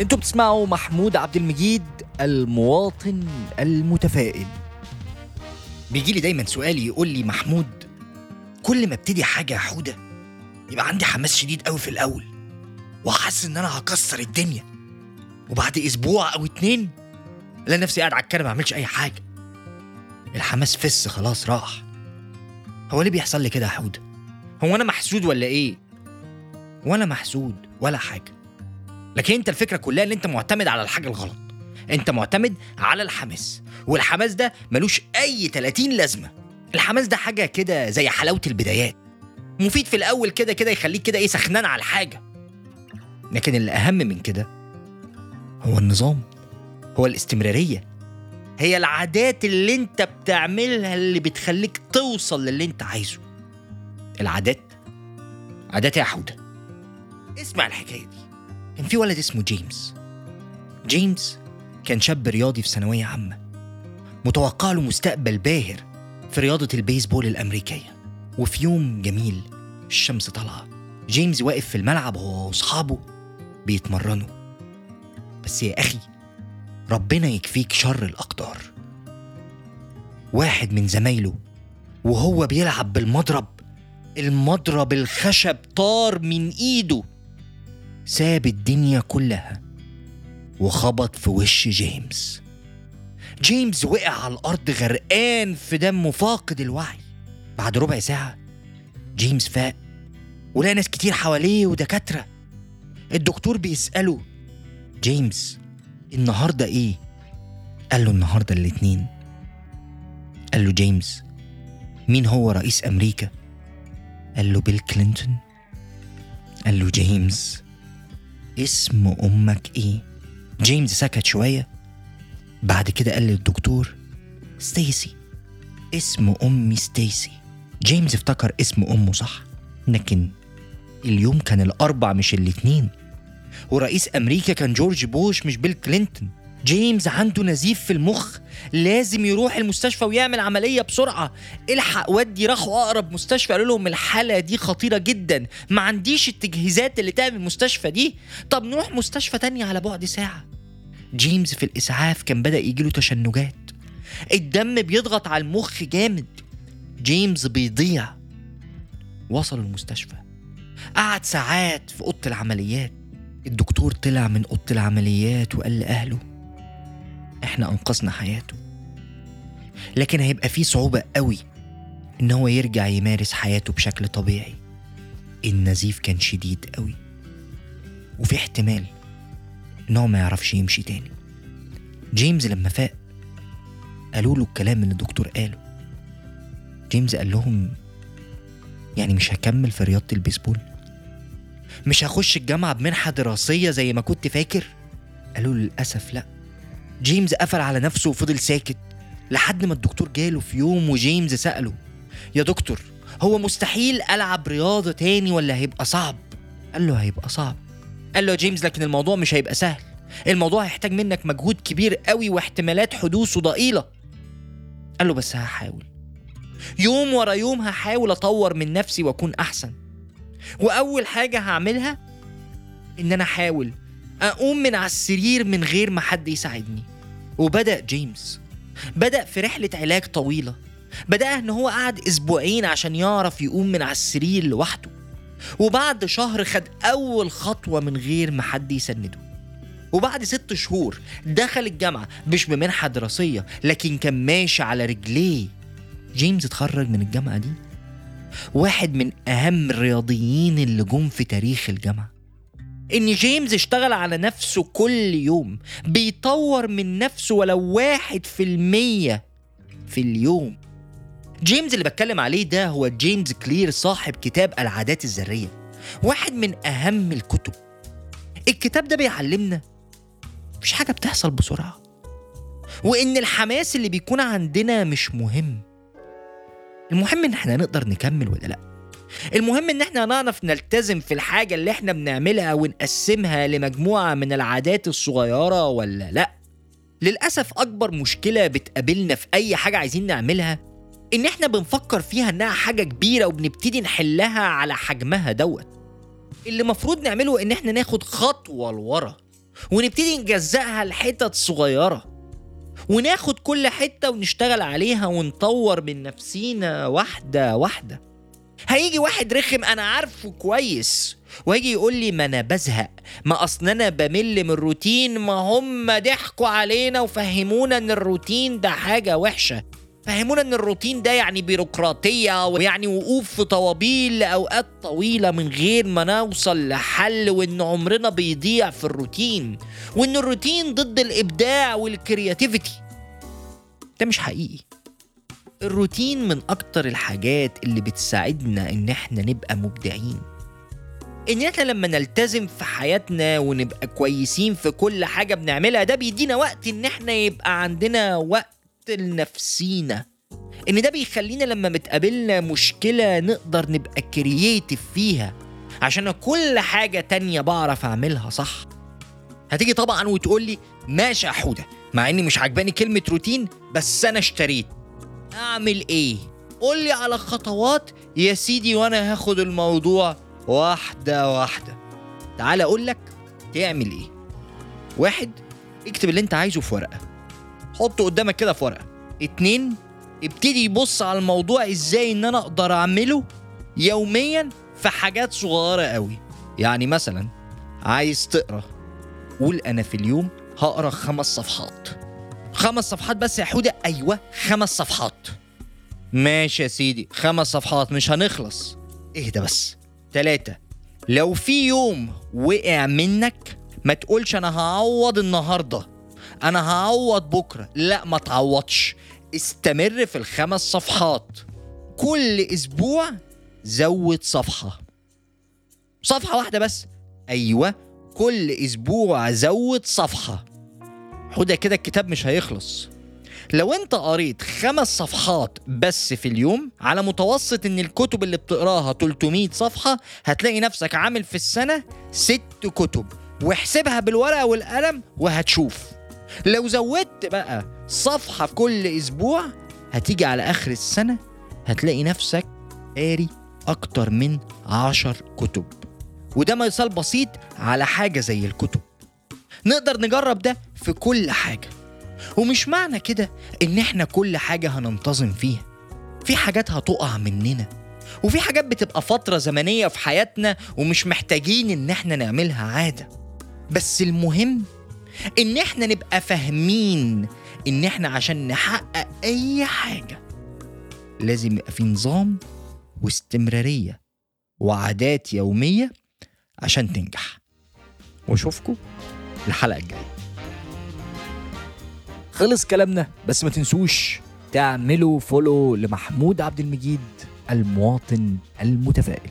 أنتوا بتسمعوا محمود عبد المجيد المواطن المتفائل. بيجي لي دايما سؤال يقول لي محمود كل ما ابتدي حاجة يا حودة يبقى عندي حماس شديد قوي في الأول وحاسس إن أنا هكسر الدنيا. وبعد أسبوع أو اتنين ألاقي نفسي قاعد على الكنبة ما اعملش أي حاجة. الحماس فس خلاص راح. هو ليه بيحصل لي كده يا حودة؟ هو أنا محسود ولا إيه؟ ولا محسود ولا حاجة. لكن انت الفكرة كلها ان انت معتمد على الحاجة الغلط. انت معتمد على الحماس. والحماس ده ملوش اي 30 لازمة. الحماس ده حاجة كده زي حلاوة البدايات. مفيد في الأول كده كده يخليك كده إيه سخنان على الحاجة. لكن اللي اهم من كده هو النظام. هو الاستمرارية. هي العادات اللي انت بتعملها اللي بتخليك توصل للي انت عايزه. العادات. عادات يا حودة. اسمع الحكاية دي. كان في ولد اسمه جيمس. جيمس كان شاب رياضي في ثانوية عامة متوقع له مستقبل باهر في رياضة البيسبول الأمريكية. وفي يوم جميل الشمس طالعة جيمس واقف في الملعب هو وأصحابه بيتمرنوا. بس يا أخي ربنا يكفيك شر الأقدار. واحد من زمايله وهو بيلعب بالمضرب المضرب الخشب طار من إيده. ساب الدنيا كلها وخبط في وش جيمس. جيمس وقع على الأرض غرقان في دمه فاقد الوعي. بعد ربع ساعة جيمس فاق ولقى ناس كتير حواليه ودكاترة. الدكتور بيسأله جيمس النهارده إيه؟ قال له النهارده الاتنين. قال له جيمس مين هو رئيس أمريكا؟ قال له بيل كلينتون. قال له جيمس اسم أمك إيه؟ جيمس سكت شوية. بعد كده قال للدكتور ستيسي. اسم أمي ستيسي. جيمس افتكر اسم أمه صح لكن اليوم كان الأربع مش الاتنين. ورئيس أمريكا كان جورج بوش مش بيل كلينتون. جيمس عنده نزيف في المخ لازم يروح المستشفى ويعمل عملية بسرعة. الحق ودي راحوا أقرب مستشفى قالوا لهم الحالة دي خطيرة جدا. ما عنديش التجهيزات اللي تعمل المستشفى دي. طب نروح مستشفى تانية على بعد ساعة. جيمس في الإسعاف كان بدأ يجيله تشنجات. الدم بيضغط على المخ جامد. جيمس بيضيع. وصلوا المستشفى. قعد ساعات في أوضة العمليات. الدكتور طلع من أوضة العمليات وقال لأهله إحنا أنقذنا حياته. لكن هيبقى فيه صعوبة قوي إن هو يرجع يمارس حياته بشكل طبيعي. النزيف كان شديد قوي. وفي احتمال إن هو ما يعرفش يمشي تاني. جيمس لما فاق قالوا له الكلام اللي الدكتور قاله. جيمس قال لهم يعني مش هكمل في رياضة البيسبول؟ مش هخش الجامعة بمنحة دراسية زي ما كنت فاكر؟ قالوا له للأسف لأ. جيمس قفل على نفسه وفضل ساكت لحد ما الدكتور جاله في يوم وجيمس سأله يا دكتور هو مستحيل ألعب رياضة تاني ولا هيبقى صعب؟ قال له هيبقى صعب. قال له يا جيمس لكن الموضوع مش هيبقى سهل. الموضوع هيحتاج منك مجهود كبير قوي واحتمالات حدوثه ضئيلة. قال له بس هحاول. يوم ورا يوم هحاول أطور من نفسي وأكون أحسن. وأول حاجة هعملها إن أنا أحاول أقوم من على السرير من غير ما حد يساعدني. وبدأ جيمس. بدأ في رحلة علاج طويلة. بدأ إن هو قعد أسبوعين عشان يعرف يقوم من على السرير لوحده. وبعد شهر خد أول خطوة من غير ما حد يسنده. وبعد ست شهور دخل الجامعة مش بمنحة دراسية لكن كان ماشي على رجليه. جيمس اتخرج من الجامعة دي. واحد من أهم الرياضيين اللي جم في تاريخ الجامعة. إن جيمس اشتغل على نفسه كل يوم بيطور من نفسه ولو واحد في المية في اليوم. جيمس اللي بتكلم عليه ده هو جيمس كلير صاحب كتاب العادات الذرية واحد من أهم الكتب. الكتاب ده بيعلمنا مفيش حاجة بتحصل بسرعة وإن الحماس اللي بيكون عندنا مش مهم. المهم إن إحنا نقدر نكمل ولا لأ؟ المهم إن إحنا نعرف نلتزم في الحاجة اللي إحنا بنعملها ونقسمها لمجموعة من العادات الصغيرة ولا لأ؟ للأسف أكبر مشكلة بتقابلنا في أي حاجة عايزين نعملها إن إحنا بنفكر فيها إنها حاجة كبيرة وبنبتدي نحلها على حجمها دوت. اللي مفروض نعمله إن إحنا ناخد خطوة لورا ونبتدي نجزأها لحتت صغيرة وناخد كل حتة ونشتغل عليها ونطور من نفسينا واحدة واحدة. هيجي واحد رخم أنا عارفه كويس وهيجي يقول لي ما أنا بزهق ما أصل أنا بمل من الروتين ما هم ضحكوا علينا وفهمونا إن الروتين ده حاجة وحشة. فهمونا إن الروتين ده يعني بيروقراطية ويعني وقوف في طوابير لأوقات طويلة من غير ما نوصل لحل وإن عمرنا بيضيع في الروتين وإن الروتين ضد الإبداع وال creativity ده مش حقيقي. الروتين من أكتر الحاجات اللي بتساعدنا إن إحنا نبقى مبدعين. إن إحنا لما نلتزم في حياتنا ونبقى كويسين في كل حاجة بنعملها ده بيدينا وقت إن إحنا يبقى عندنا وقت لنفسينا. إن ده بيخلينا لما بتقابلنا مشكلة نقدر نبقى creative فيها. عشان كل حاجة تانية بعرف أعملها صح؟ هتيجي طبعا وتقول لي ماشي يا حودة مع إني مش عجباني كلمة روتين بس أنا اشتريت. أعمل إيه؟ قول لي على خطوات يا سيدي وأنا هاخد الموضوع واحدة واحدة. تعال أقول لك تعمل إيه. واحد اكتب اللي أنت عايزه في ورقة. حطه قدامك كده في ورقة. اتنين ابتدي يبص على الموضوع إزاي إن أنا أقدر أعمله يوميا في حاجات صغيرة قوي يعني مثلا عايز تقرأ. قول أنا في اليوم هقرأ خمس صفحات. خمس صفحات بس يا حودة؟ أيوه خمس صفحات. ماشي يا سيدي. خمس صفحات مش هنخلص. اهدى بس؟ تلاتة. لو في يوم وقع منك ما تقولش أنا هعوض النهارده. أنا هعوض بكرة. لا ما تعوضش. استمر في الخمس صفحات. كل أسبوع زود صفحة. صفحة واحدة بس. أيوه كل أسبوع زود صفحة. حوده كده الكتاب مش هيخلص. لو انت قريت خمس صفحات بس في اليوم على متوسط إن الكتب اللي بتقراها 300 صفحة هتلاقي نفسك عامل في السنة ست كتب. واحسبها بالورقة والقلم وهتشوف. لو زودت بقى صفحة كل أسبوع هتيجي على آخر السنة هتلاقي نفسك قاري أكتر من عشر كتب. وده مثال بسيط على حاجة زي الكتب. نقدر نجرب ده في كل حاجة. ومش معنى كده إن إحنا كل حاجة هننتظم فيها. في حاجات هتقع مننا وفي حاجات بتبقى فترة زمنية في حياتنا ومش محتاجين إن إحنا نعملها عادة. بس المهم إن إحنا نبقى فاهمين إن إحنا عشان نحقق أي حاجة لازم يبقى في نظام واستمرارية وعادات يومية عشان تنجح. وأشوفكم الحلقة الجاية. خلص كلامنا بس ما تنسوش تعملوا فولو لمحمود عبد المجيد المواطن المتفائل.